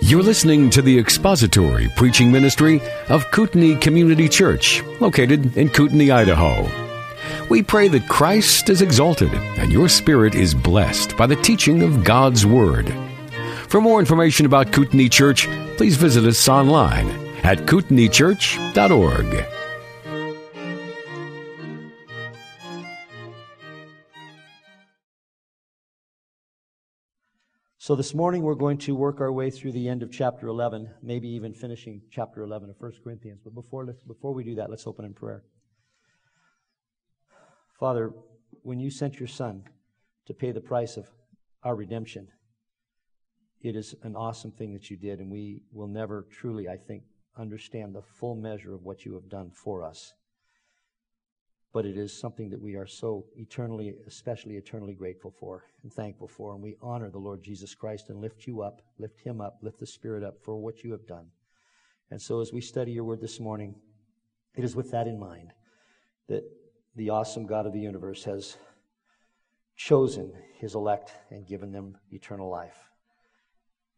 You're listening to the expository preaching ministry of Kootenai Community Church, located in Kootenai, Idaho. We pray that Christ is exalted and your spirit is blessed by the teaching of God's Word. For more information about Kootenai Church, please visit us online at kootenaichurch.org. So this morning we're going to work our way through the end of chapter 11, maybe even finishing chapter 11 of 1 Corinthians. But before, before we do that, let's open in prayer. Father, when you sent your Son to pay the price of our redemption, it is an awesome thing that you did, and we will never truly, I think, understand the full measure of what you have done for us but it is something that we are so eternally, especially eternally grateful for and thankful for. And we honor the Lord Jesus Christ and lift you up, lift him up, lift the Spirit up for what you have done. And so as we study your word this morning, it is with that in mind that the awesome God of the universe has chosen his elect and given them eternal life.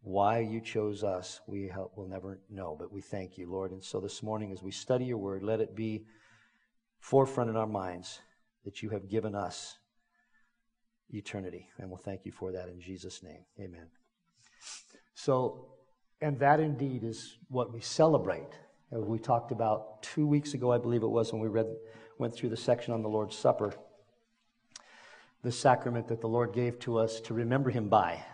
Why you chose us, we will never know, but we thank you, Lord. And so this morning, as we study your word, let it be forefront in our minds that you have given us eternity. And we'll thank you for that in Jesus' name. Amen. So, and that indeed is what we celebrate. We talked about two weeks ago, I believe it was, when we read, went through the section on the Lord's Supper, the sacrament that the Lord gave to us to remember Him by.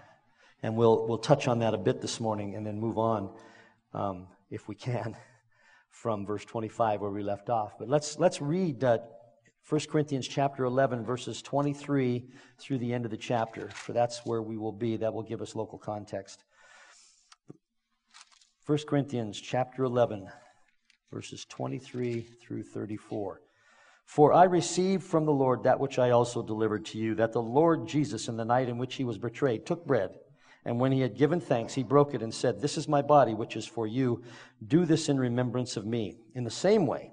And we'll, we'll touch on that a bit this morning and then move on um, if we can from verse 25 where we left off. But let's, let's read uh, 1 Corinthians chapter 11, verses 23 through the end of the chapter, for that's where we will be. That will give us local context. 1 Corinthians chapter 11, verses 23 through 34. For I received from the Lord that which I also delivered to you, that the Lord Jesus, in the night in which he was betrayed, took bread. And when he had given thanks, he broke it and said, This is my body, which is for you. Do this in remembrance of me. In the same way,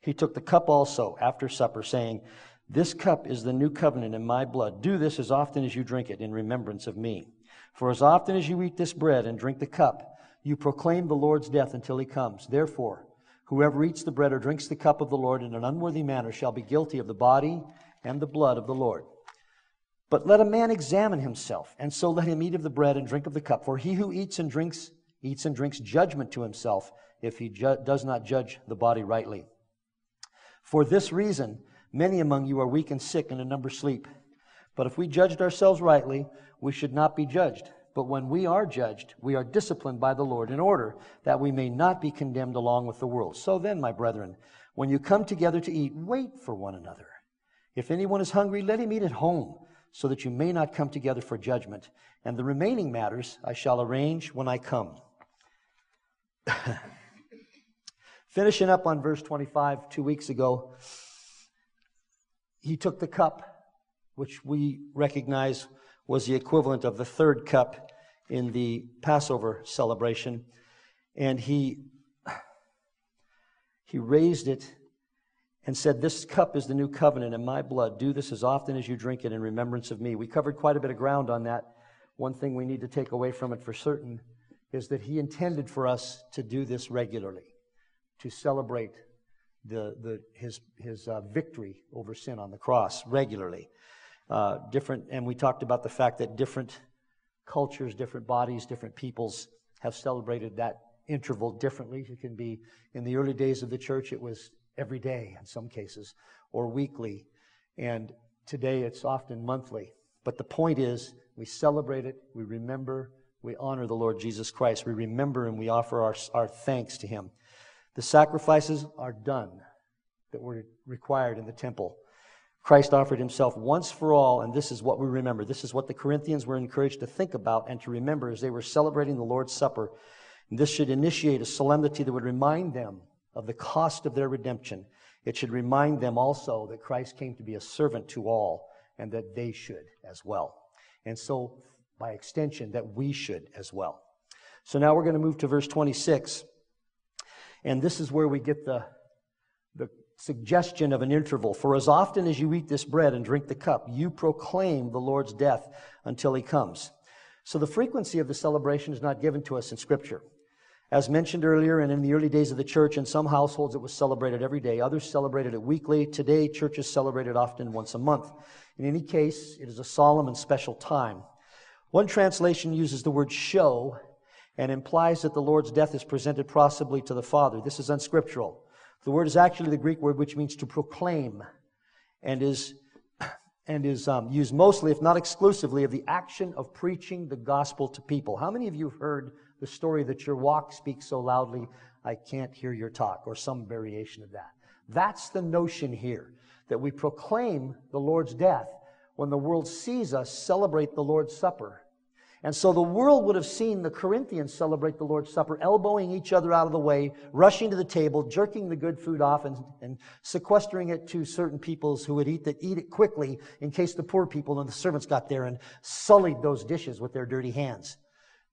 he took the cup also after supper, saying, This cup is the new covenant in my blood. Do this as often as you drink it in remembrance of me. For as often as you eat this bread and drink the cup, you proclaim the Lord's death until he comes. Therefore, whoever eats the bread or drinks the cup of the Lord in an unworthy manner shall be guilty of the body and the blood of the Lord. But let a man examine himself, and so let him eat of the bread and drink of the cup. For he who eats and drinks, eats and drinks judgment to himself, if he ju- does not judge the body rightly. For this reason, many among you are weak and sick, and a number sleep. But if we judged ourselves rightly, we should not be judged. But when we are judged, we are disciplined by the Lord in order that we may not be condemned along with the world. So then, my brethren, when you come together to eat, wait for one another. If anyone is hungry, let him eat at home so that you may not come together for judgment. And the remaining matters I shall arrange when I come. Finishing up on verse 25, two weeks ago, he took the cup, which we recognize was the equivalent of the third cup in the Passover celebration, and he, he raised it and said, This cup is the new covenant in my blood. Do this as often as you drink it in remembrance of me. We covered quite a bit of ground on that. One thing we need to take away from it for certain is that he intended for us to do this regularly, to celebrate the, the, his, his uh, victory over sin on the cross regularly. Uh, different, and we talked about the fact that different cultures, different bodies, different peoples have celebrated that interval differently. It can be in the early days of the church, it was every day in some cases, or weekly. And today it's often monthly. But the point is, we celebrate it, we remember, we honor the Lord Jesus Christ. We remember and we offer our, our thanks to Him. The sacrifices are done that were required in the temple. Christ offered himself once for all, and this is what we remember. This is what the Corinthians were encouraged to think about and to remember as they were celebrating the Lord's Supper. And this should initiate a solemnity that would remind them of the cost of their redemption, it should remind them also that Christ came to be a servant to all and that they should as well. And so, by extension, that we should as well. So now we're going to move to verse 26. And this is where we get the, the suggestion of an interval. For as often as you eat this bread and drink the cup, you proclaim the Lord's death until he comes. So the frequency of the celebration is not given to us in Scripture. As mentioned earlier, and in the early days of the church, in some households it was celebrated every day. Others celebrated it weekly. Today, churches celebrate it often once a month. In any case, it is a solemn and special time. One translation uses the word show and implies that the Lord's death is presented possibly to the Father. This is unscriptural. The word is actually the Greek word which means to proclaim and is, and is um, used mostly, if not exclusively, of the action of preaching the gospel to people. How many of you have heard the story that your walk speaks so loudly, I can't hear your talk, or some variation of that? That's the notion here, that we proclaim the Lord's death when the world sees us celebrate the Lord's Supper and so the world would have seen the Corinthians celebrate the Lord's Supper, elbowing each other out of the way, rushing to the table, jerking the good food off, and, and sequestering it to certain peoples who would eat, the, eat it quickly in case the poor people and the servants got there and sullied those dishes with their dirty hands.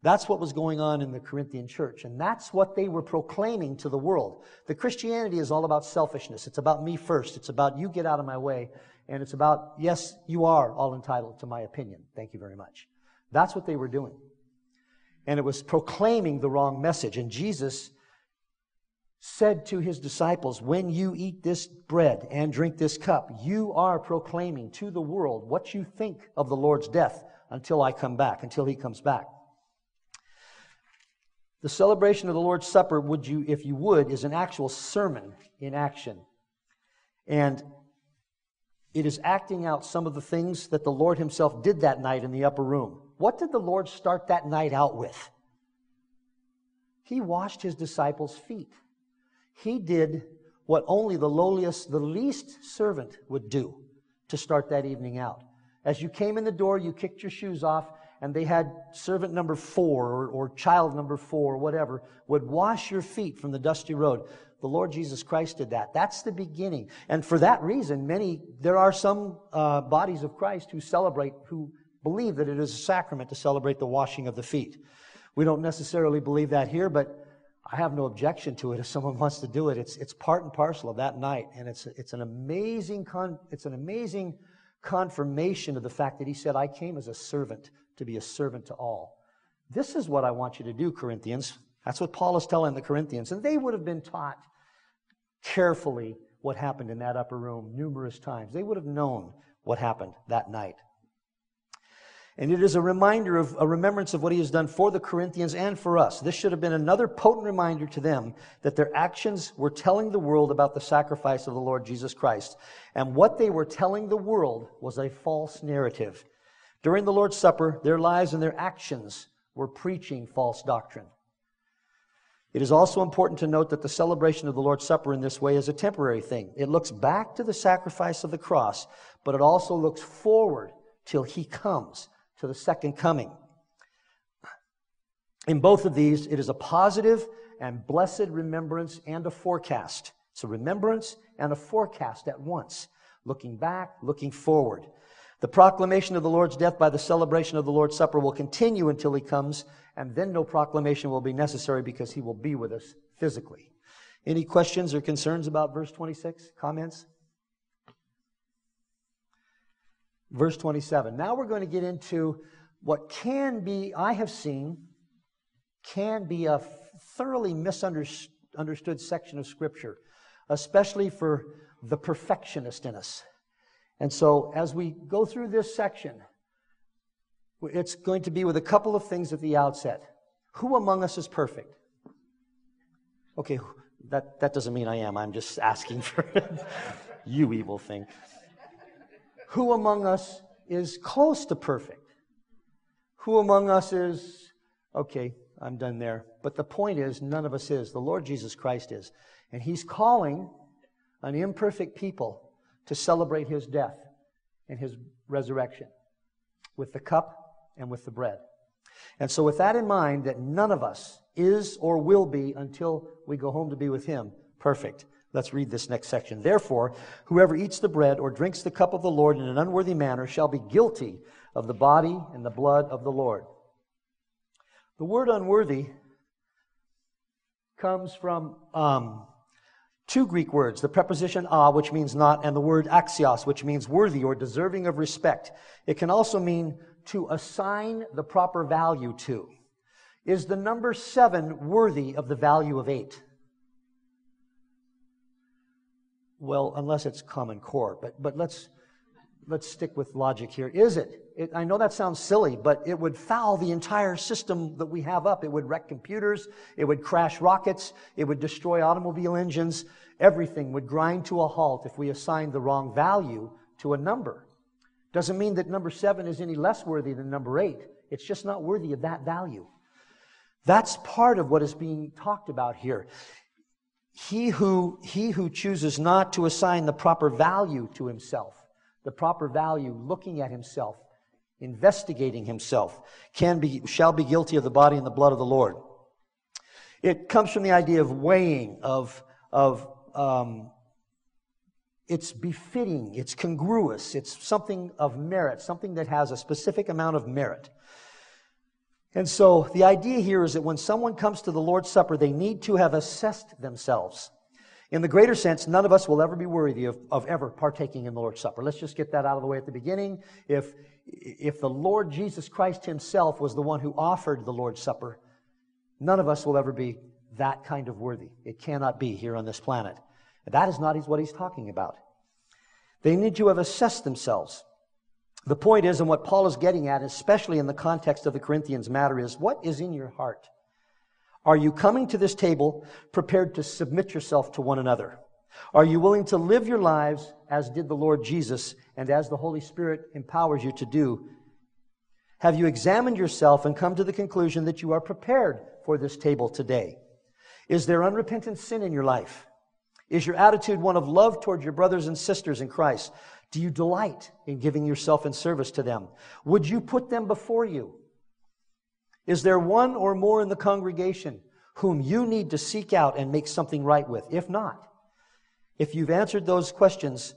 That's what was going on in the Corinthian church, and that's what they were proclaiming to the world. The Christianity is all about selfishness. It's about me first. It's about you get out of my way, and it's about, yes, you are all entitled to my opinion. Thank you very much. That's what they were doing. And it was proclaiming the wrong message. And Jesus said to his disciples, When you eat this bread and drink this cup, you are proclaiming to the world what you think of the Lord's death until I come back, until he comes back. The celebration of the Lord's Supper, would you, if you would, is an actual sermon in action. And it is acting out some of the things that the Lord Himself did that night in the upper room. What did the Lord start that night out with? He washed His disciples' feet. He did what only the lowliest, the least servant would do to start that evening out. As you came in the door, you kicked your shoes off, and they had servant number four or, child number four, or whatever, would wash your feet from the dusty road. The Lord Jesus Christ did that. That's the beginning. And for that reason, many, there are some uh, bodies of Christ who celebrate, who believe that it is a sacrament to celebrate the washing of the feet. We don't necessarily believe that here, but I have no objection to it if someone wants to do it. It's, it's part and parcel of that night. And it's, it's an amazing, con, it's an amazing confirmation of the fact that he said, I came as a servant to be a servant to all. This is what I want you to do, Corinthians. That's what Paul is telling the Corinthians. And they would have been taught carefully what happened in that upper room numerous times. They would have known what happened that night. And it is a reminder of a remembrance of what he has done for the Corinthians and for us. This should have been another potent reminder to them that their actions were telling the world about the sacrifice of the Lord Jesus Christ. And what they were telling the world was a false narrative. During the Lord's Supper, their lives and their actions were preaching false doctrine. It is also important to note that the celebration of the Lord's Supper in this way is a temporary thing. It looks back to the sacrifice of the cross, but it also looks forward till he comes, to the second coming. In both of these, it is a positive and blessed remembrance and a forecast. It's a remembrance and a forecast at once, looking back, looking forward. The proclamation of the Lord's death by the celebration of the Lord's Supper will continue until he comes, and then no proclamation will be necessary because he will be with us physically. Any questions or concerns about verse 26? Comments? Verse 27. Now we're going to get into what can be, I have seen, can be a thoroughly misunderstood section of Scripture, especially for the perfectionist in us. And so, as we go through this section, it's going to be with a couple of things at the outset. Who among us is perfect? Okay, that, that doesn't mean I am. I'm just asking for you evil thing. Who among us is close to perfect? Who among us is, okay, I'm done there. But the point is, none of us is. The Lord Jesus Christ is. And He's calling an imperfect people to celebrate his death and his resurrection with the cup and with the bread. And so, with that in mind, that none of us is or will be until we go home to be with him perfect. Let's read this next section. Therefore, whoever eats the bread or drinks the cup of the Lord in an unworthy manner shall be guilty of the body and the blood of the Lord. The word unworthy comes from um, two Greek words, the preposition a, which means not, and the word axios, which means worthy or deserving of respect. It can also mean to assign the proper value to. Is the number seven worthy of the value of eight? Well, unless it's common core, but, but let's, let's stick with logic here. Is it? it? I know that sounds silly, but it would foul the entire system that we have up. It would wreck computers. It would crash rockets. It would destroy automobile engines. Everything would grind to a halt if we assigned the wrong value to a number. Doesn't mean that number seven is any less worthy than number eight. It's just not worthy of that value. That's part of what is being talked about here. He who, he who chooses not to assign the proper value to himself, the proper value looking at himself, investigating himself, can be, shall be guilty of the body and the blood of the Lord. It comes from the idea of weighing, of, of um, it's befitting, it's congruous, it's something of merit, something that has a specific amount of merit. And so the idea here is that when someone comes to the Lord's Supper, they need to have assessed themselves. In the greater sense, none of us will ever be worthy of, of ever partaking in the Lord's Supper. Let's just get that out of the way at the beginning. If, if the Lord Jesus Christ himself was the one who offered the Lord's Supper, none of us will ever be that kind of worthy. It cannot be here on this planet. That is not what he's talking about. They need to have assessed themselves. The point is, and what Paul is getting at, especially in the context of the Corinthians matter, is what is in your heart? Are you coming to this table prepared to submit yourself to one another? Are you willing to live your lives as did the Lord Jesus and as the Holy Spirit empowers you to do? Have you examined yourself and come to the conclusion that you are prepared for this table today? Is there unrepentant sin in your life? Is your attitude one of love toward your brothers and sisters in Christ? Do you delight in giving yourself in service to them? Would you put them before you? Is there one or more in the congregation whom you need to seek out and make something right with? If not, if you've answered those questions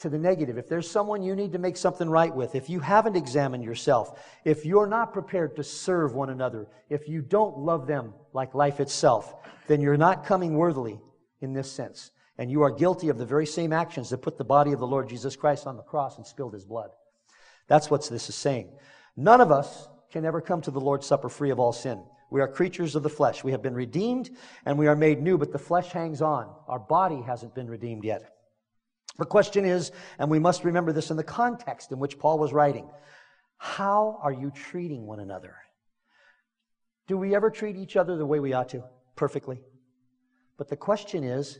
to the negative, if there's someone you need to make something right with, if you haven't examined yourself, if you're not prepared to serve one another, if you don't love them like life itself, then you're not coming worthily in this sense. And you are guilty of the very same actions that put the body of the Lord Jesus Christ on the cross and spilled his blood. That's what this is saying. None of us can ever come to the Lord's Supper free of all sin. We are creatures of the flesh. We have been redeemed and we are made new, but the flesh hangs on. Our body hasn't been redeemed yet. The question is, and we must remember this in the context in which Paul was writing, how are you treating one another? Do we ever treat each other the way we ought to? Perfectly. But the question is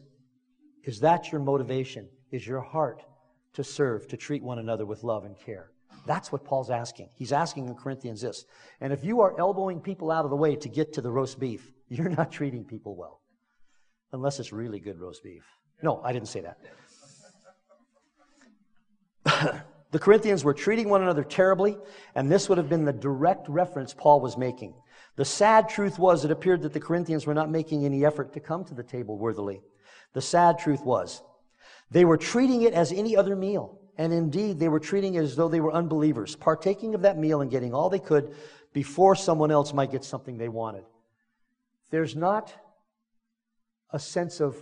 is that your motivation? Is your heart to serve, to treat one another with love and care? That's what Paul's asking. He's asking the Corinthians this. And if you are elbowing people out of the way to get to the roast beef, you're not treating people well. Unless it's really good roast beef. No, I didn't say that. the Corinthians were treating one another terribly, and this would have been the direct reference Paul was making. The sad truth was, it appeared that the Corinthians were not making any effort to come to the table worthily. The sad truth was, they were treating it as any other meal. And indeed, they were treating it as though they were unbelievers, partaking of that meal and getting all they could before someone else might get something they wanted. There's not a sense of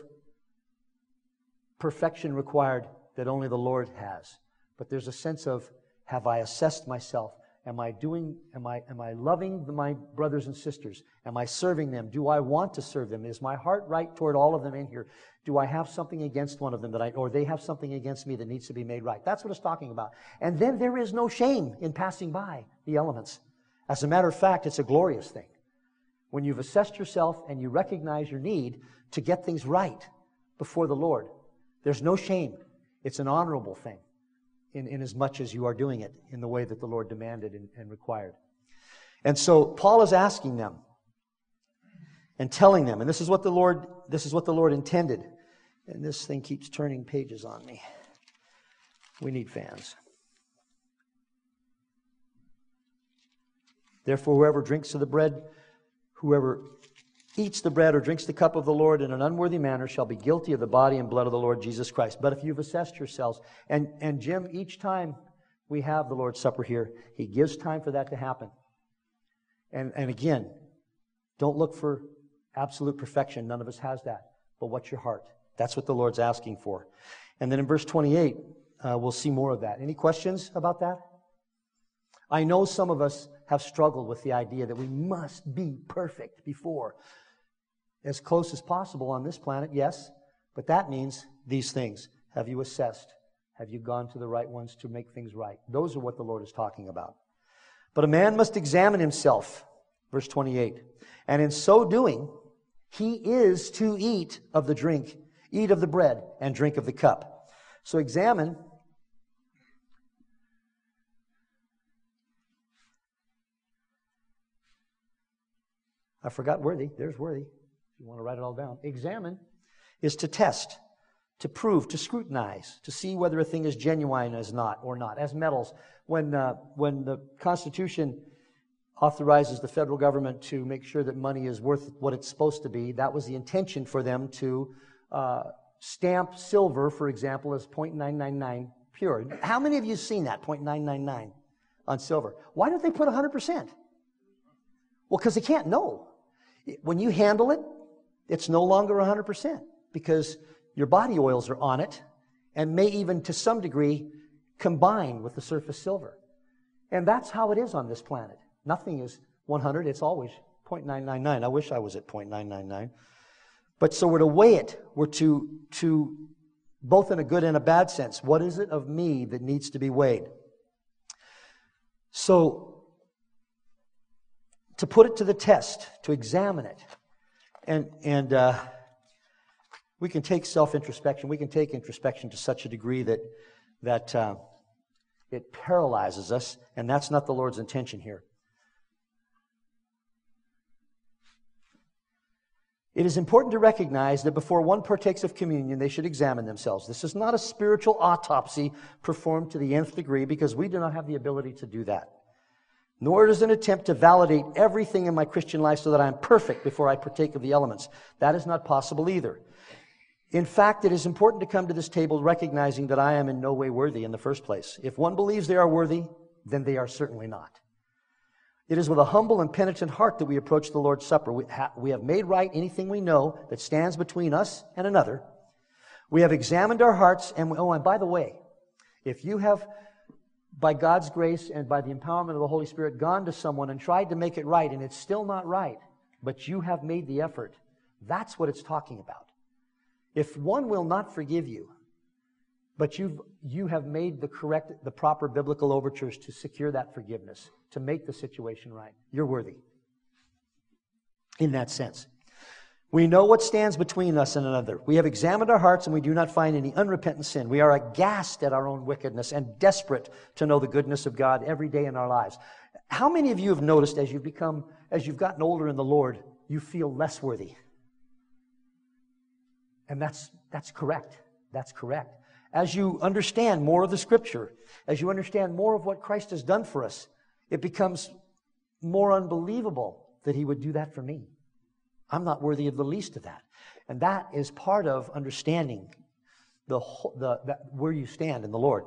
perfection required that only the Lord has, but there's a sense of have I assessed myself? Am I doing, am I, am I loving my brothers and sisters? Am I serving them? Do I want to serve them? Is my heart right toward all of them in here? Do I have something against one of them that I, or they have something against me that needs to be made right? That's what it's talking about. And then there is no shame in passing by the elements. As a matter of fact, it's a glorious thing. When you've assessed yourself and you recognize your need to get things right before the Lord, there's no shame. It's an honorable thing in, in as much as you are doing it in the way that the Lord demanded and, and required. And so Paul is asking them and telling them, and this is what the Lord, this is what the Lord intended. And this thing keeps turning pages on me. We need fans. Therefore, whoever drinks of the bread, whoever eats the bread or drinks the cup of the Lord in an unworthy manner shall be guilty of the body and blood of the Lord Jesus Christ. But if you've assessed yourselves, and, and Jim, each time we have the Lord's Supper here, he gives time for that to happen. And, and again, don't look for absolute perfection. None of us has that. But what's your heart? That's what the Lord's asking for. And then in verse 28, uh, we'll see more of that. Any questions about that? I know some of us have struggled with the idea that we must be perfect before. As close as possible on this planet, yes, but that means these things. Have you assessed? Have you gone to the right ones to make things right? Those are what the Lord is talking about. But a man must examine himself, verse 28. And in so doing, he is to eat of the drink, eat of the bread, and drink of the cup. So examine I forgot worthy. There's worthy. If you want to write it all down. Examine is to test, to prove, to scrutinize, to see whether a thing is genuine as not or not. As metals, when uh, when the Constitution authorizes the federal government to make sure that money is worth what it's supposed to be, that was the intention for them to uh, stamp silver, for example, as 0.999 pure. How many of you seen that 0.999 on silver? Why don't they put 100%? Well, because they can't know. When you handle it, it's no longer 100% because your body oils are on it and may even to some degree combine with the surface silver. And that's how it is on this planet. Nothing is 100, it's always 0.999. I wish I was at 0.999. But so we're to weigh it. We're to, to, both in a good and a bad sense, what is it of me that needs to be weighed? So to put it to the test, to examine it. And, and uh, we can take self introspection, we can take introspection to such a degree that, that uh, it paralyzes us, and that's not the Lord's intention here. It is important to recognize that before one partakes of communion, they should examine themselves. This is not a spiritual autopsy performed to the nth degree because we do not have the ability to do that nor it an attempt to validate everything in my Christian life so that I am perfect before I partake of the elements. That is not possible either. In fact, it is important to come to this table recognizing that I am in no way worthy in the first place. If one believes they are worthy, then they are certainly not. It is with a humble and penitent heart that we approach the Lord's Supper. We, ha- we have made right anything we know that stands between us and another. We have examined our hearts, and we, oh, and by the way, if you have by God's grace and by the empowerment of the Holy Spirit, gone to someone and tried to make it right, and it's still not right, but you have made the effort. That's what it's talking about. If one will not forgive you, but you've, you have made the correct, the proper biblical overtures to secure that forgiveness, to make the situation right, you're worthy. In that sense. We know what stands between us and another. We have examined our hearts and we do not find any unrepentant sin. We are aghast at our own wickedness and desperate to know the goodness of God every day in our lives. How many of you have noticed as you've become, as you've gotten older in the Lord, you feel less worthy? And that's, that's correct. That's correct. As you understand more of the scripture, as you understand more of what Christ has done for us, it becomes more unbelievable that he would do that for me. I'm not worthy of the least of that. And that is part of understanding the, the, the where you stand in the Lord.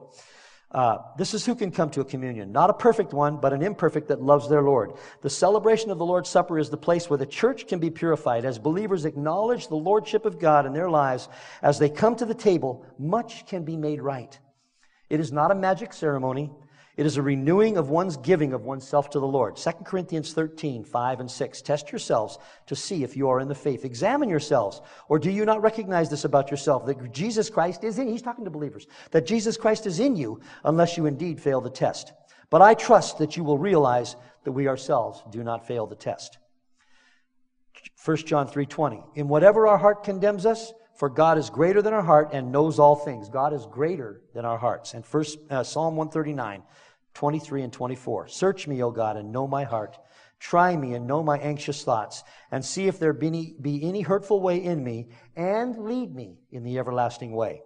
Uh, this is who can come to a communion. Not a perfect one, but an imperfect that loves their Lord. The celebration of the Lord's Supper is the place where the church can be purified. As believers acknowledge the Lordship of God in their lives, as they come to the table, much can be made right. It is not a magic ceremony. It is a renewing of one's giving of oneself to the Lord. 2 Corinthians 13, 5 and 6. Test yourselves to see if you are in the faith. Examine yourselves. Or do you not recognize this about yourself? That Jesus Christ is in, he's talking to believers, that Jesus Christ is in you unless you indeed fail the test. But I trust that you will realize that we ourselves do not fail the test. 1 John 3:20. In whatever our heart condemns us, for God is greater than our heart and knows all things. God is greater than our hearts. And first uh, Psalm 139. 23 and 24. Search me, O God, and know my heart. Try me and know my anxious thoughts, and see if there be any, be any hurtful way in me, and lead me in the everlasting way.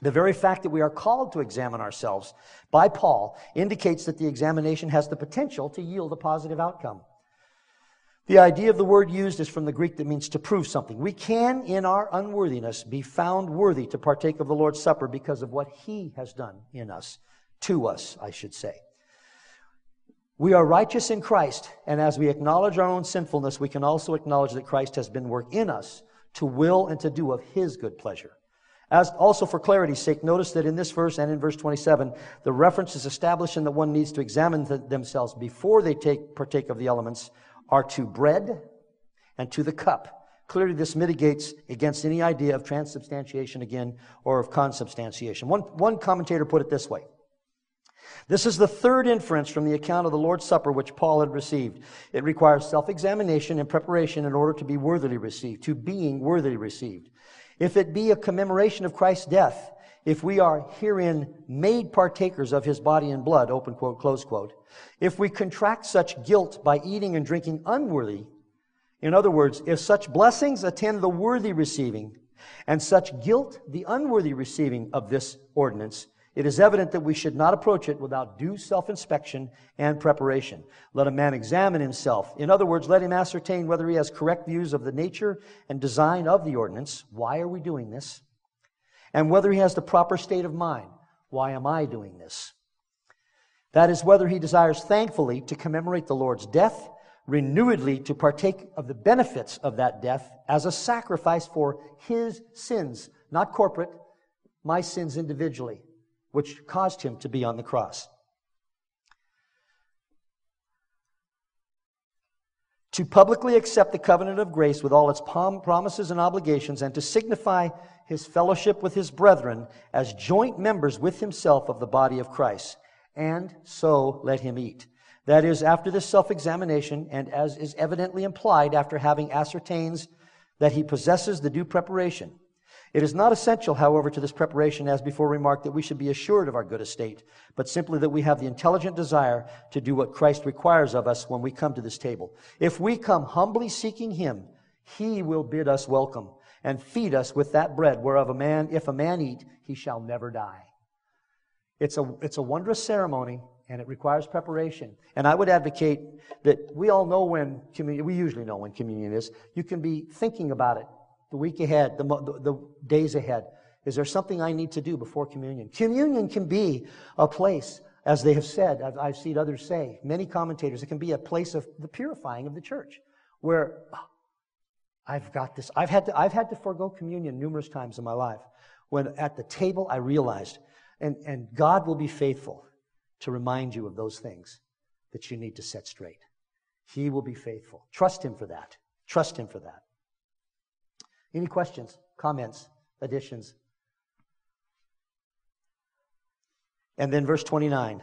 The very fact that we are called to examine ourselves by Paul indicates that the examination has the potential to yield a positive outcome. The idea of the word used is from the Greek that means to prove something. We can, in our unworthiness, be found worthy to partake of the Lord's Supper because of what He has done in us to us, I should say. We are righteous in Christ, and as we acknowledge our own sinfulness, we can also acknowledge that Christ has been work in us to will and to do of His good pleasure. As also for clarity's sake, notice that in this verse and in verse 27, the reference is establishing that one needs to examine th- themselves before they take, partake of the elements are to bread and to the cup. Clearly, this mitigates against any idea of transubstantiation again or of consubstantiation. One, one commentator put it this way. This is the third inference from the account of the Lord's Supper which Paul had received. It requires self examination and preparation in order to be worthily received, to being worthily received. If it be a commemoration of Christ's death, if we are herein made partakers of his body and blood, open quote, close quote, if we contract such guilt by eating and drinking unworthy, in other words, if such blessings attend the worthy receiving, and such guilt the unworthy receiving of this ordinance, it is evident that we should not approach it without due self inspection and preparation. Let a man examine himself. In other words, let him ascertain whether he has correct views of the nature and design of the ordinance. Why are we doing this? And whether he has the proper state of mind. Why am I doing this? That is, whether he desires thankfully to commemorate the Lord's death, renewedly to partake of the benefits of that death as a sacrifice for his sins, not corporate, my sins individually which caused him to be on the cross. To publicly accept the covenant of grace with all its promises and obligations, and to signify his fellowship with his brethren as joint members with himself of the body of Christ. And so let him eat. That is, after this self examination, and as is evidently implied after having ascertains that he possesses the due preparation it is not essential, however, to this preparation, as before remarked, that we should be assured of our good estate, but simply that we have the intelligent desire to do what Christ requires of us when we come to this table. If we come humbly seeking Him, He will bid us welcome and feed us with that bread whereof a man, if a man eat, he shall never die. It's a, it's a wondrous ceremony and it requires preparation. And I would advocate that we all know when communion, we usually know when communion is. You can be thinking about it the week ahead, the, the, the days ahead. Is there something I need to do before communion? Communion can be a place, as they have said, I've, I've seen others say, many commentators, it can be a place of the purifying of the church, where I've got this. I've had to, I've had to forego communion numerous times in my life. When at the table I realized, and, and God will be faithful to remind you of those things that you need to set straight. He will be faithful. Trust Him for that. Trust Him for that. Any questions, comments, additions? And then verse 29.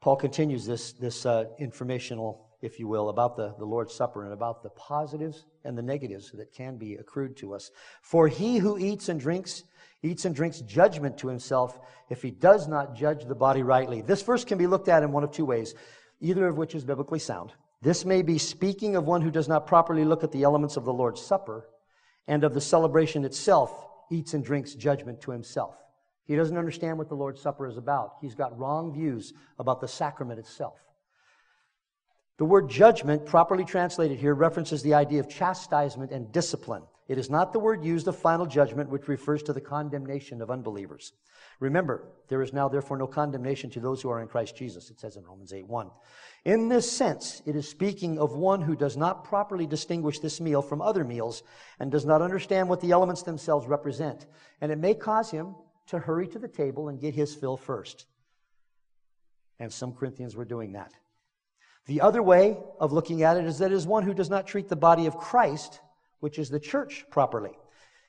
Paul continues this, this uh, informational, if you will, about the, the Lord's Supper and about the positives and the negatives that can be accrued to us. For he who eats and drinks, eats and drinks judgment to himself if he does not judge the body rightly. This verse can be looked at in one of two ways, either of which is biblically sound. This may be speaking of one who does not properly look at the elements of the Lord's Supper and of the celebration itself eats and drinks judgment to himself. He doesn't understand what the Lord's Supper is about. He's got wrong views about the sacrament itself. The word judgment, properly translated here, references the idea of chastisement and discipline. It is not the word used of final judgment, which refers to the condemnation of unbelievers. Remember, there is now therefore no condemnation to those who are in Christ Jesus, it says in Romans 8 1. In this sense, it is speaking of one who does not properly distinguish this meal from other meals and does not understand what the elements themselves represent. And it may cause him to hurry to the table and get his fill first. And some Corinthians were doing that. The other way of looking at it is that it is one who does not treat the body of Christ, which is the church, properly.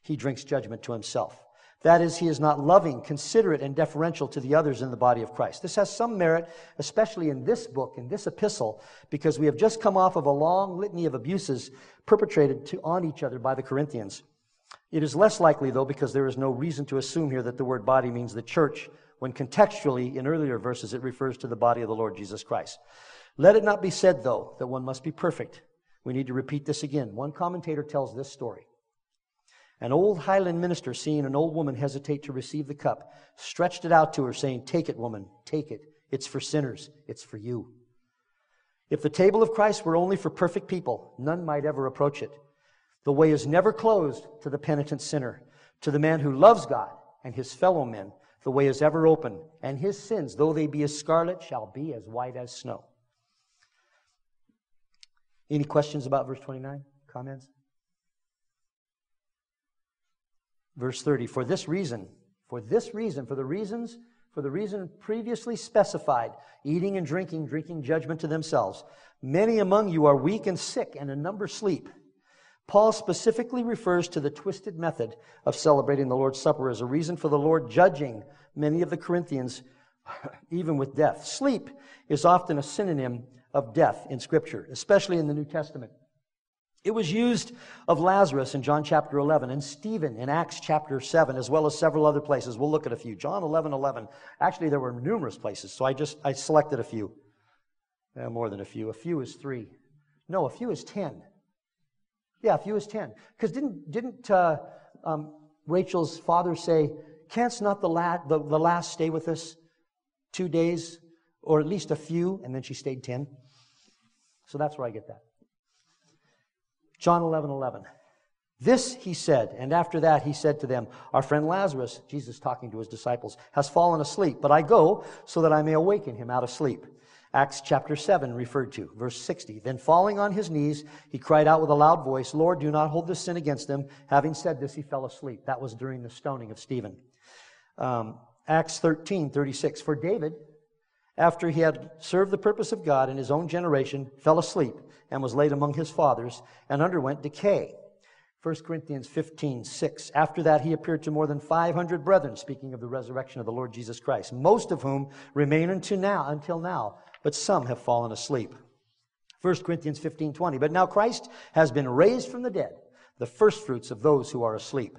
He drinks judgment to himself. That is, he is not loving, considerate, and deferential to the others in the body of Christ. This has some merit, especially in this book, in this epistle, because we have just come off of a long litany of abuses perpetrated to, on each other by the Corinthians. It is less likely, though, because there is no reason to assume here that the word body means the church, when contextually, in earlier verses, it refers to the body of the Lord Jesus Christ. Let it not be said, though, that one must be perfect. We need to repeat this again. One commentator tells this story. An old Highland minister, seeing an old woman hesitate to receive the cup, stretched it out to her, saying, Take it, woman, take it. It's for sinners, it's for you. If the table of Christ were only for perfect people, none might ever approach it. The way is never closed to the penitent sinner. To the man who loves God and his fellow men, the way is ever open, and his sins, though they be as scarlet, shall be as white as snow. Any questions about verse 29? Comments? Verse 30 For this reason, for this reason, for the reasons, for the reason previously specified, eating and drinking, drinking judgment to themselves, many among you are weak and sick, and a number sleep. Paul specifically refers to the twisted method of celebrating the Lord's Supper as a reason for the Lord judging many of the Corinthians, even with death. Sleep is often a synonym of death in Scripture, especially in the New Testament. It was used of Lazarus in John chapter 11 and Stephen in Acts chapter 7, as well as several other places. We'll look at a few. John 11, 11. Actually, there were numerous places, so I just I selected a few. Eh, more than a few. A few is three. No, a few is ten. Yeah, a few is ten. Because didn't didn't uh, um, Rachel's father say, "Canst not the, la- the the last stay with us two days, or at least a few?" And then she stayed ten. So that's where I get that. John 11, 11. This he said, and after that he said to them, Our friend Lazarus, Jesus talking to his disciples, has fallen asleep, but I go so that I may awaken him out of sleep. Acts chapter 7 referred to, verse 60. Then falling on his knees, he cried out with a loud voice, Lord, do not hold this sin against them. Having said this, he fell asleep. That was during the stoning of Stephen. Um, Acts 13, 36. For David, after he had served the purpose of God in his own generation, fell asleep and was laid among his fathers and underwent decay. 1 Corinthians 15, 6. After that, he appeared to more than 500 brethren, speaking of the resurrection of the Lord Jesus Christ, most of whom remain until now, until now, but some have fallen asleep. 1 Corinthians 15, 20. But now Christ has been raised from the dead, the firstfruits of those who are asleep.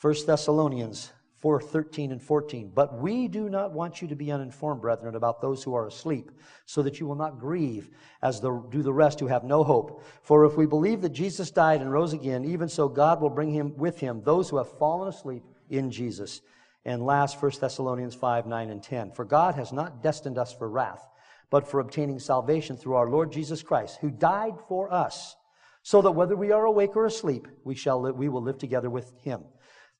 1 Thessalonians 4 13 and 14. But we do not want you to be uninformed, brethren, about those who are asleep, so that you will not grieve as the, do the rest who have no hope. For if we believe that Jesus died and rose again, even so God will bring him with him those who have fallen asleep in Jesus. And last, 1 Thessalonians 5 9 and 10. For God has not destined us for wrath, but for obtaining salvation through our Lord Jesus Christ, who died for us, so that whether we are awake or asleep, we, shall live, we will live together with him.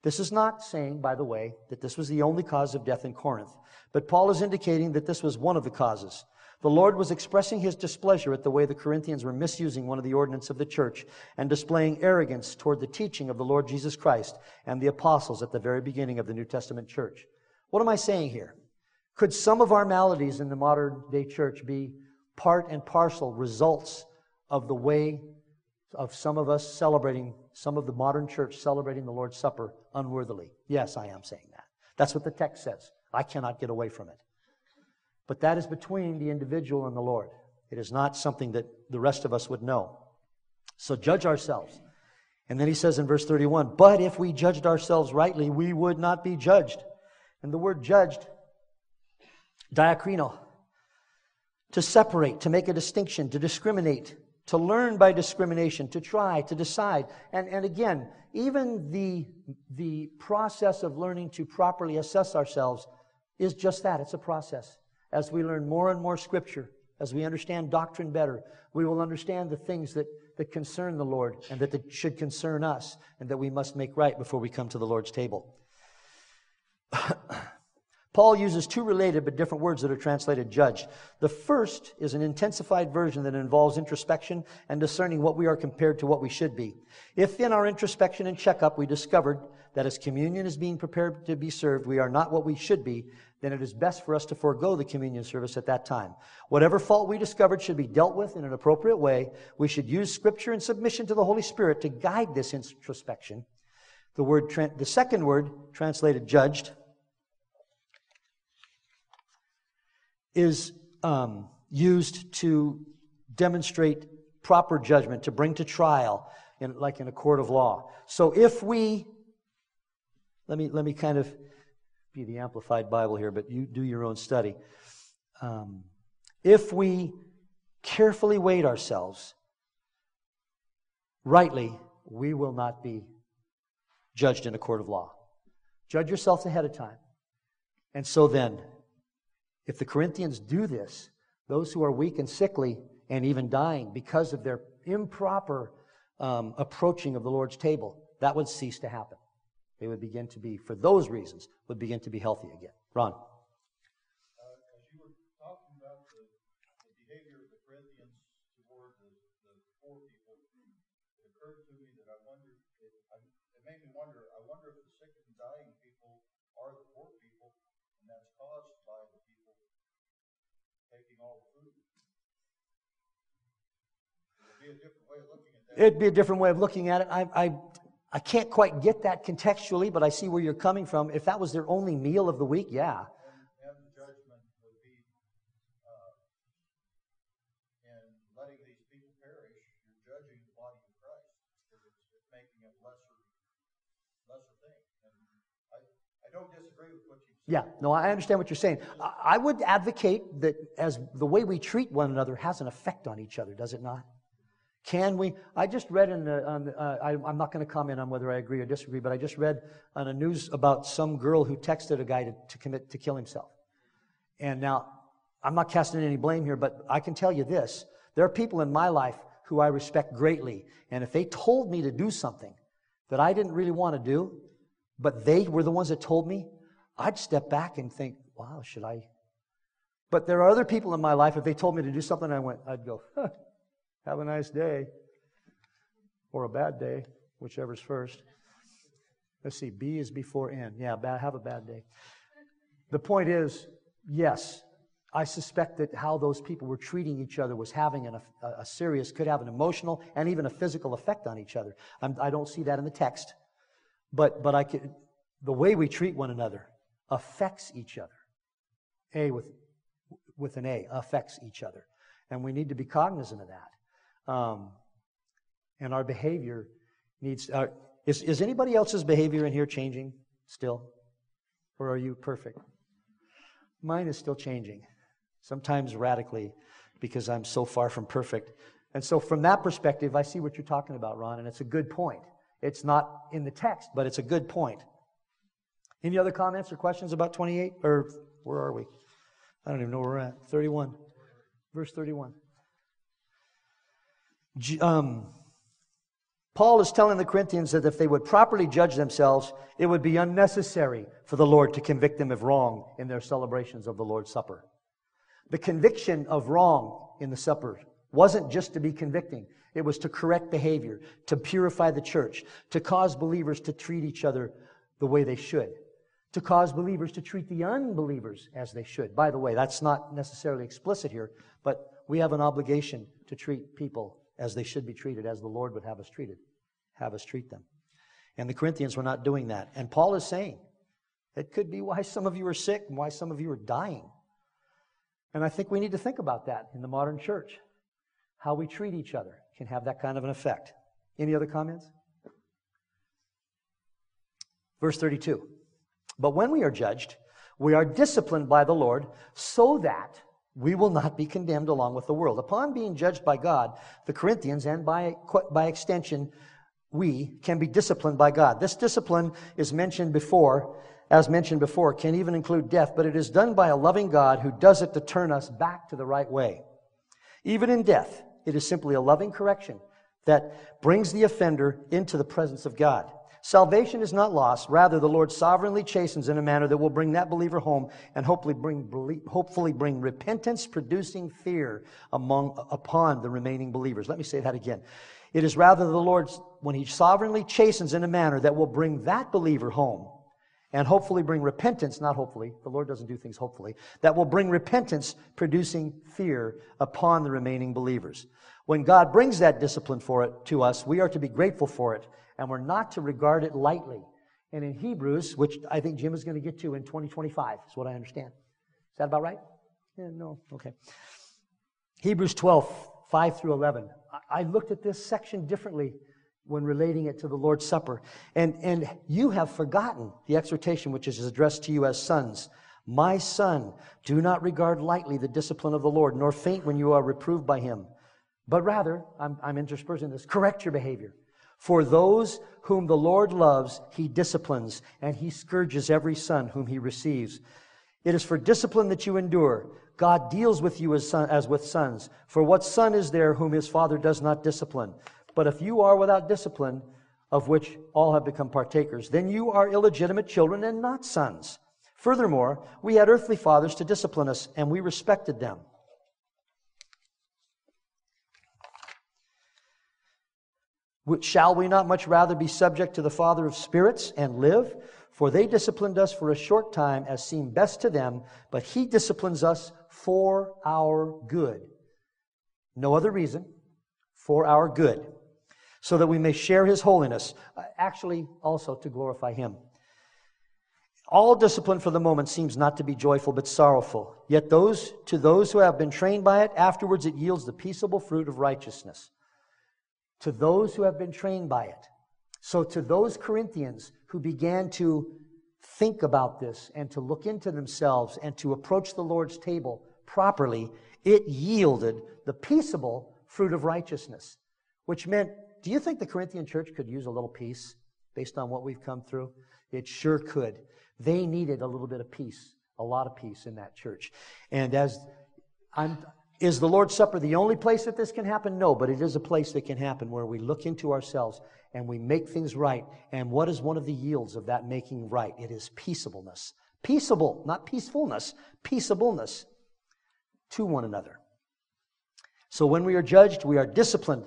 This is not saying, by the way, that this was the only cause of death in Corinth, but Paul is indicating that this was one of the causes. The Lord was expressing his displeasure at the way the Corinthians were misusing one of the ordinances of the church and displaying arrogance toward the teaching of the Lord Jesus Christ and the apostles at the very beginning of the New Testament church. What am I saying here? Could some of our maladies in the modern day church be part and parcel results of the way of some of us celebrating, some of the modern church celebrating the Lord's Supper unworthily. Yes, I am saying that. That's what the text says. I cannot get away from it. But that is between the individual and the Lord. It is not something that the rest of us would know. So judge ourselves. And then he says in verse 31 But if we judged ourselves rightly, we would not be judged. And the word judged, diakrino, to separate, to make a distinction, to discriminate, to learn by discrimination, to try, to decide. And, and again, even the, the process of learning to properly assess ourselves is just that it's a process. As we learn more and more scripture, as we understand doctrine better, we will understand the things that, that concern the Lord and that, that should concern us and that we must make right before we come to the Lord's table. Paul uses two related but different words that are translated judged. The first is an intensified version that involves introspection and discerning what we are compared to what we should be. If in our introspection and checkup we discovered that as communion is being prepared to be served, we are not what we should be, then it is best for us to forego the communion service at that time. Whatever fault we discovered should be dealt with in an appropriate way. We should use scripture and submission to the Holy Spirit to guide this introspection. The word, the second word, translated judged, is um, used to demonstrate proper judgment, to bring to trial, in, like in a court of law. So if we, let me, let me kind of be the Amplified Bible here, but you do your own study. Um, if we carefully weight ourselves rightly, we will not be judged in a court of law. Judge yourselves ahead of time. And so then, if the Corinthians do this, those who are weak and sickly and even dying because of their improper um, approaching of the Lord's table, that would cease to happen. They would begin to be, for those reasons, would begin to be healthy again. Ron. occurred to me that I wondered, it, I, it made me wonder, I wonder if the sick and dying people are the poor people, and that's caused by the people taking all the food. It'd be a different way of looking at. It'd be a different way of looking at it. I, I, I can't quite get that contextually, but I see where you're coming from. If that was their only meal of the week, yeah. And, and the judgment would be, uh, in letting these people perish, you're judging the body of Christ, because it's, it's making it lesser, lesser thing. And I, I don't disagree with what you said. Yeah, no, I understand what you're saying. I I would advocate that as the way we treat one another has an effect on each other, does it not? Can we? I just read in the, on the, uh, I, I'm not going to comment on whether I agree or disagree, but I just read on a news about some girl who texted a guy to, to commit to kill himself. And now, I'm not casting any blame here, but I can tell you this: there are people in my life who I respect greatly, and if they told me to do something that I didn't really want to do, but they were the ones that told me, I'd step back and think, "Wow, should I?" But there are other people in my life. If they told me to do something, I went, I'd go, huh, "Have a nice day," or a bad day, whichever's first. Let's see. B is before N. Yeah, bad, have a bad day. The point is, yes, I suspect that how those people were treating each other was having an, a, a serious, could have an emotional and even a physical effect on each other. I'm, I do not see that in the text, but but I could, the way we treat one another affects each other. A with with an A affects each other, and we need to be cognizant of that. Um, and our behavior needs. Uh, is is anybody else's behavior in here changing still, or are you perfect? Mine is still changing, sometimes radically, because I'm so far from perfect. And so, from that perspective, I see what you're talking about, Ron, and it's a good point. It's not in the text, but it's a good point. Any other comments or questions about 28? Or where are we? I don't even know where we're at. 31. Verse 31. Um, Paul is telling the Corinthians that if they would properly judge themselves, it would be unnecessary for the Lord to convict them of wrong in their celebrations of the Lord's Supper. The conviction of wrong in the supper wasn't just to be convicting. It was to correct behavior, to purify the church, to cause believers to treat each other the way they should, to cause believers to treat the unbelievers as they should. By the way, that's not necessarily explicit here, but we have an obligation to treat people as they should be treated, as the Lord would have us treated, have us treat them. And the Corinthians were not doing that. And Paul is saying it could be why some of you are sick and why some of you are dying. And I think we need to think about that in the modern church. How we treat each other can have that kind of an effect. Any other comments? Verse 32. But when we are judged, we are disciplined by the Lord so that we will not be condemned along with the world. Upon being judged by God, the Corinthians, and by, by extension, we can be disciplined by God. This discipline is mentioned before, as mentioned before, can even include death, but it is done by a loving God who does it to turn us back to the right way. Even in death, it is simply a loving correction that brings the offender into the presence of God. Salvation is not lost. Rather, the Lord sovereignly chastens in a manner that will bring that believer home and hopefully bring, hopefully bring repentance producing fear among, upon the remaining believers. Let me say that again. It is rather the Lord, when He sovereignly chastens in a manner that will bring that believer home and hopefully bring repentance, not hopefully, the Lord doesn't do things hopefully, that will bring repentance producing fear upon the remaining believers. When God brings that discipline for it to us, we are to be grateful for it and we're not to regard it lightly. And in Hebrews, which I think Jim is going to get to in 2025, is what I understand. Is that about right? Yeah, no, okay. Hebrews 12, 5 through 11. I looked at this section differently when relating it to the Lord's Supper. And, and you have forgotten the exhortation which is addressed to you as sons. My son, do not regard lightly the discipline of the Lord, nor faint when you are reproved by him. But rather, I'm, I'm interspersing this, correct your behavior. For those whom the Lord loves, he disciplines, and he scourges every son whom he receives. It is for discipline that you endure. God deals with you as, son, as with sons. For what son is there whom his father does not discipline? But if you are without discipline, of which all have become partakers, then you are illegitimate children and not sons. Furthermore, we had earthly fathers to discipline us, and we respected them. Shall we not much rather be subject to the Father of spirits and live? For they disciplined us for a short time as seemed best to them, but he disciplines us for our good. No other reason, for our good, so that we may share his holiness, uh, actually, also to glorify him. All discipline for the moment seems not to be joyful but sorrowful. Yet those to those who have been trained by it, afterwards it yields the peaceable fruit of righteousness. To those who have been trained by it. So to those Corinthians who began to think about this and to look into themselves and to approach the Lord's table properly, it yielded the peaceable fruit of righteousness, which meant, do you think the Corinthian church could use a little peace based on what we've come through? It sure could. They needed a little bit of peace, a lot of peace in that church. And as I'm, is the Lord's Supper the only place that this can happen? No, but it is a place that can happen where we look into ourselves and we make things right. And what is one of the yields of that making right? It is peaceableness. Peaceable, not peacefulness, peaceableness to one another. So when we are judged, we are disciplined.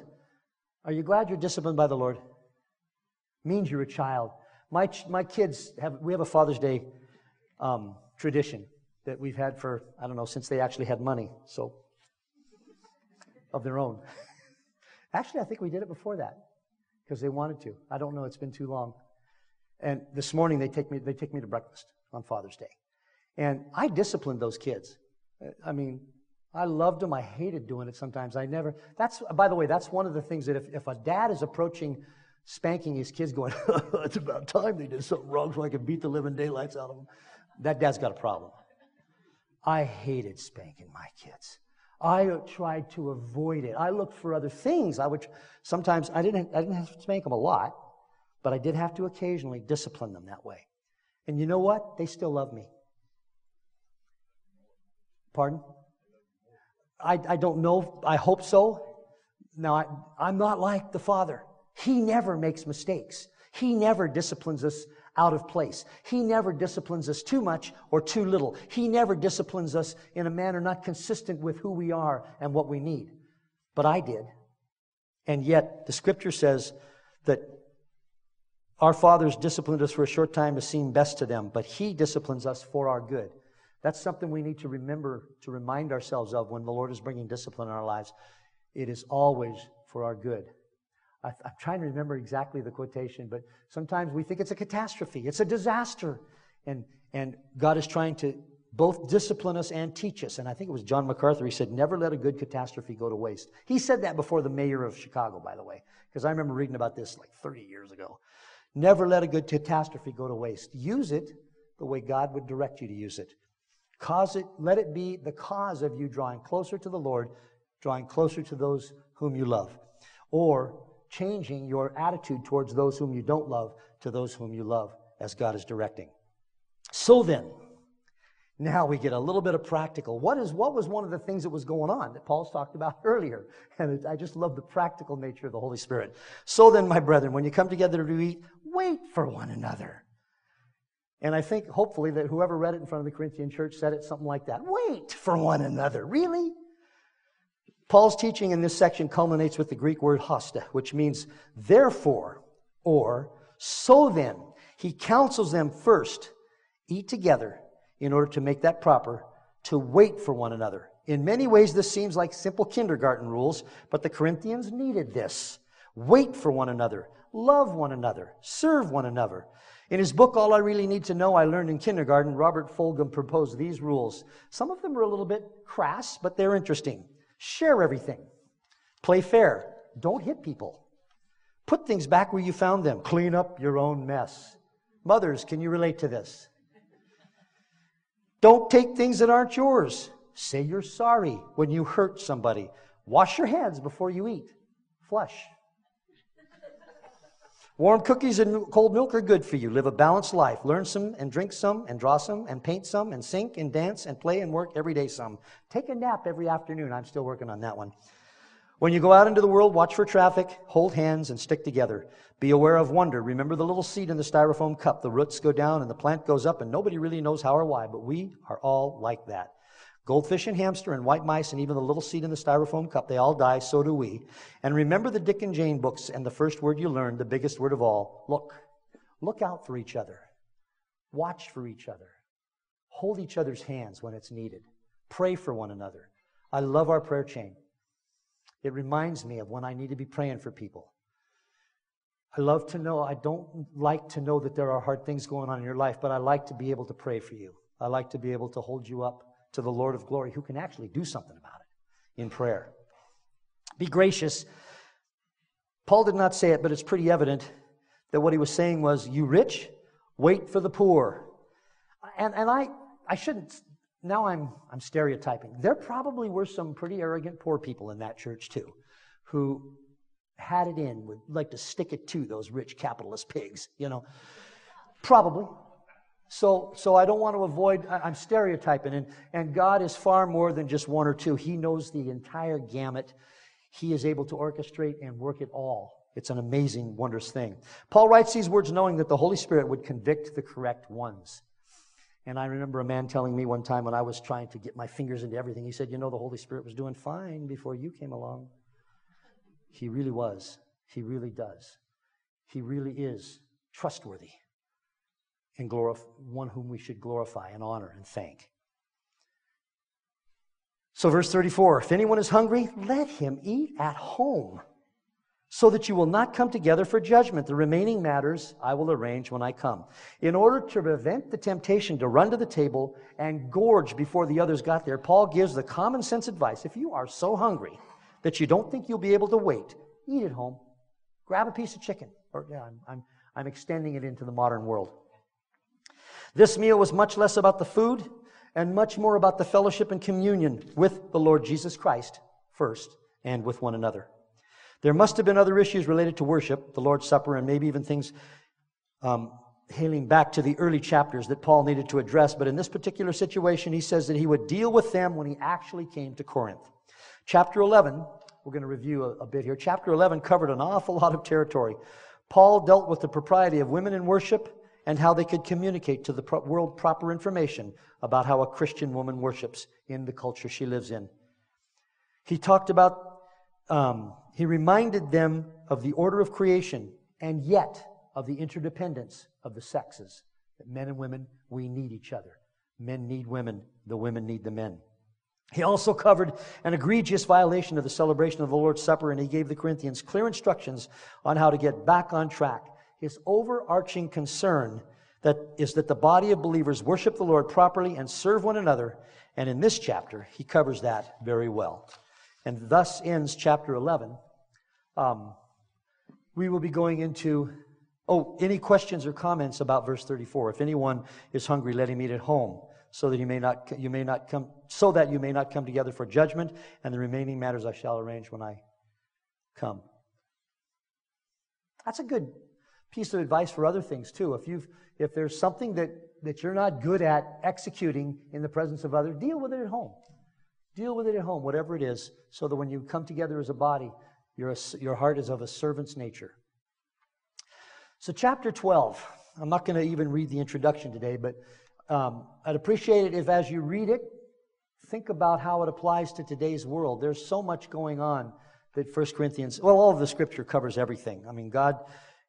Are you glad you're disciplined by the Lord? Means you're a child. My, my kids have, we have a Father's Day um, tradition that we've had for, I don't know, since they actually had money, so, of their own. actually, I think we did it before that because they wanted to. I don't know, it's been too long. And this morning they take me, they take me to breakfast on Father's Day. And I disciplined those kids. I mean, I loved them. I hated doing it sometimes. I never, that's, by the way, that's one of the things that if, if a dad is approaching spanking his kids, going, it's about time they did something wrong so I can beat the living daylights out of them. That dad's got a problem. I hated spanking my kids. I tried to avoid it. I looked for other things. I would sometimes I didn't I didn't have to spank them a lot, but I did have to occasionally discipline them that way. And you know what? They still love me. Pardon? I, I don't know. I hope so. Now, I, I'm not like the Father. He never makes mistakes. He never disciplines us out of place. He never disciplines us too much or too little. He never disciplines us in a manner not consistent with who we are and what we need. But I did. And yet, the scripture says that our fathers disciplined us for a short time to seem best to them, but He disciplines us for our good. That's something we need to remember to remind ourselves of when the Lord is bringing discipline in our lives. It is always for our good. I, am trying to remember exactly the quotation, but sometimes we think it's a catastrophe, it's a disaster. And, and God is trying to both discipline us and teach us. And I think it was John MacArthur, he said, Never let a good catastrophe go to waste. He said that before the mayor of Chicago, by the way, because I remember reading about this like 30 years ago. Never let a good catastrophe go to waste. Use it the way God would direct you to use it. Cause it, let it be the cause of you drawing closer to the Lord, drawing closer to those whom you love. Or changing your attitude towards those whom you don't love to those whom you love as God is directing. So then, now we get a little bit of practical. What is what was one of the things that was going on that Paul's talked about earlier? And I just love the practical nature of the Holy Spirit. So then, my brethren, when you come together to eat, wait for one another. And I think hopefully that whoever read it in front of the Corinthian church said it something like that. Wait for one another. Really? Paul's teaching in this section culminates with the Greek word hosta, which means therefore, or so then. He counsels them first, eat together in order to make that proper, to wait for one another. In many ways, this seems like simple kindergarten rules, but the Corinthians needed this. Wait for one another, love one another, serve one another. In his book, All I Really Need to Know, I Learned in Kindergarten, Robert Fulghum proposed these rules. Some of them are a little bit crass, but they're interesting. Share everything. Play fair. Don't hit people. Put things back where you found them. Clean up your own mess. Mothers, can you relate to this? Don't take things that aren't yours. Say you're sorry when you hurt somebody. Wash your hands before you eat. Flush. Warm cookies and cold milk are good for you. Live a balanced life. Learn some and drink some and draw some and paint some and sing and dance and play and work every day some. Take a nap every afternoon. I'm still working on that one. When you go out into the world, watch for traffic, hold hands, and stick together. Be aware of wonder. Remember the little seed in the styrofoam cup. The roots go down and the plant goes up, and nobody really knows how or why, but we are all like that. Goldfish and hamster and white mice and even the little seed in the styrofoam cup, they all die, so do we. And remember the Dick and Jane books and the first word you learned, the biggest word of all look. Look out for each other. Watch for each other. Hold each other's hands when it's needed. Pray for one another. I love our prayer chain. It reminds me of when I need to be praying for people. I love to know, I don't like to know that there are hard things going on in your life, but I like to be able to pray for you. I like to be able to hold you up to the Lord of glory who can actually do something about it in prayer. Be gracious. Paul did not say it, but it's pretty evident that what he was saying was, You rich, wait for the poor. And, and I, I shouldn't, now I'm, I'm stereotyping. There probably were some pretty arrogant poor people in that church too, who had it in, would like to stick it to those rich capitalist pigs, you know. Probably. So, so I don't want to avoid, I'm stereotyping, and, and God is far more than just one or two. He knows the entire gamut. He is able to orchestrate and work it all. It's an amazing, wondrous thing. Paul writes these words knowing that the Holy Spirit would convict the correct ones. And I remember a man telling me one time when I was trying to get my fingers into everything, he said, You know, the Holy Spirit was doing fine before you came along. He really was. He really does. He really is trustworthy and glorif- one whom we should glorify and honor and thank. So, verse 34 if anyone is hungry, let him eat at home, so that you will not come together for judgment. The remaining matters I will arrange when I come. In order to prevent the temptation to run to the table and gorge before the others got there, Paul gives the common sense advice if you are so hungry that you don't think you'll be able to wait, eat at home. Grab a piece of chicken. Or, yeah, I'm, I'm, I'm extending it into the modern world. This meal was much less about the food and much more about the fellowship and communion with the Lord Jesus Christ first and with one another. There must have been other issues related to worship, the Lord's Supper, and maybe even things um, hailing back to the early chapters that Paul needed to address. But in this particular situation, he says that he would deal with them when he actually came to Corinth. Chapter 11, we're going to review a, a bit here. Chapter 11 covered an awful lot of territory. Paul dealt with the propriety of women in worship and how they could communicate to the pro- world proper information about how a Christian woman worships in the culture she lives in. He talked about, um, he reminded them of the order of creation and yet of the interdependence of the sexes. That men and women, we need each other. Men need women, the women need the men. He also covered an egregious violation of the celebration of the Lord's Supper, and he gave the Corinthians clear instructions on how to get back on track his overarching concern that is that the body of believers worship the Lord properly and serve one another. And in this chapter, he covers that very well. And thus ends chapter 11. Um, we will be going into, oh, any questions or comments about verse 34. If anyone is hungry, let him eat at home, so that you may not, you may not come, so that you may not come together for judgment, and the remaining matters I shall arrange when I come. That's a good piece of advice for other things too. If you've if there's something that, that you're not good at executing in the presence of others, deal with it at home. Deal with it at home, whatever it is, so that when you come together as a body, a, your heart is of a servant's nature. So, chapter 12, I'm not going to even read the introduction today, but um, I'd appreciate it if as you read it, think about how it applies to today's world. There's so much going on that 1 Corinthians, well, all of the scripture covers everything. I mean, God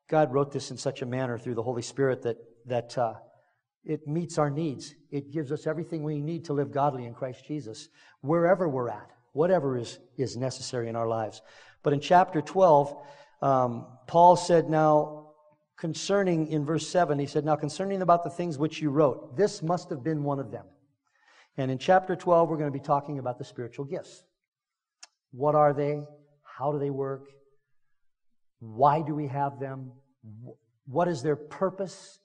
God wrote this in such a manner through the Holy Spirit that, that uh, it meets our needs. It gives us everything we need to live godly in Christ Jesus, wherever we're at, whatever is, is necessary in our lives. But in chapter 12, um, Paul said, Now, concerning, in verse 7, he said, Now, concerning about the things which you wrote, this must have been one of them. And in chapter 12, we're going to be talking about the spiritual gifts. What are they? How do they work? Why do we have them? What is their purpose?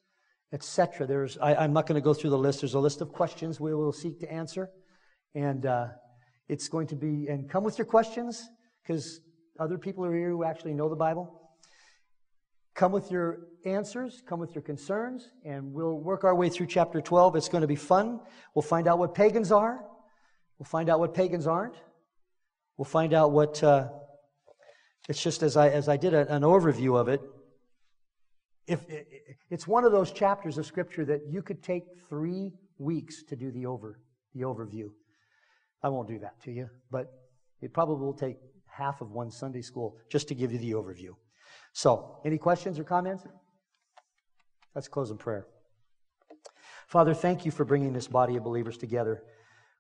Etc. There's, I, am not going to go through the list. There's a list of questions we will seek to answer. And uh, it's going to be, and come with your questions, because other people are here who actually know the Bible. Come with your answers, come with your concerns, and we'll work our way through chapter 12. It's going to be fun. We'll find out what pagans are. We'll find out what pagans aren't. We'll find out what uh, it's just as I, as I did a, an overview of it, if it's one of those chapters of Scripture that you could take three weeks to do the over the overview. I won't do that to you, but it probably will take half of one Sunday school just to give you the overview. So, any questions or comments? Let's close in prayer. Father, thank you for bringing this body of believers together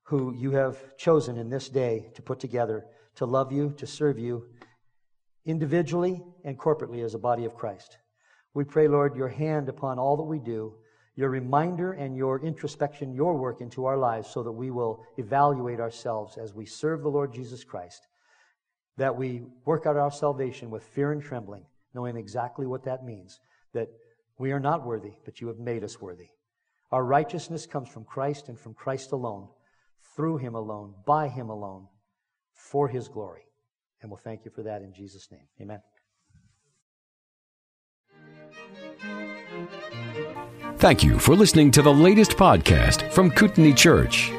who you have chosen in this day to put together to love you, to serve you individually and corporately as a body of Christ. We pray, Lord, your hand upon all that we do, your reminder and your introspection, your work into our lives so that we will evaluate ourselves as we serve the Lord Jesus Christ, that we work out our salvation with fear and trembling, knowing exactly what that means, that we are not worthy, but you have made us worthy. Our righteousness comes from Christ and from Christ alone, through him alone, by him alone, for his glory. And we'll thank you for that in Jesus' name. Amen. Thank you for listening to the latest podcast from Kootenai Church.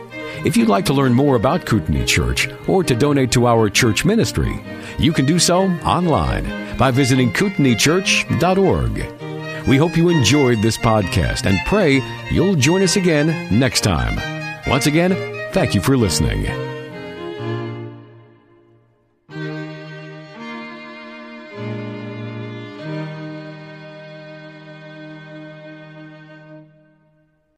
If you'd like to learn more about Kootenai Church or to donate to our church ministry, you can do so online by visiting kootenaichurch.org. We hope you enjoyed this podcast and pray you'll join us again next time. Once again, thank you for listening.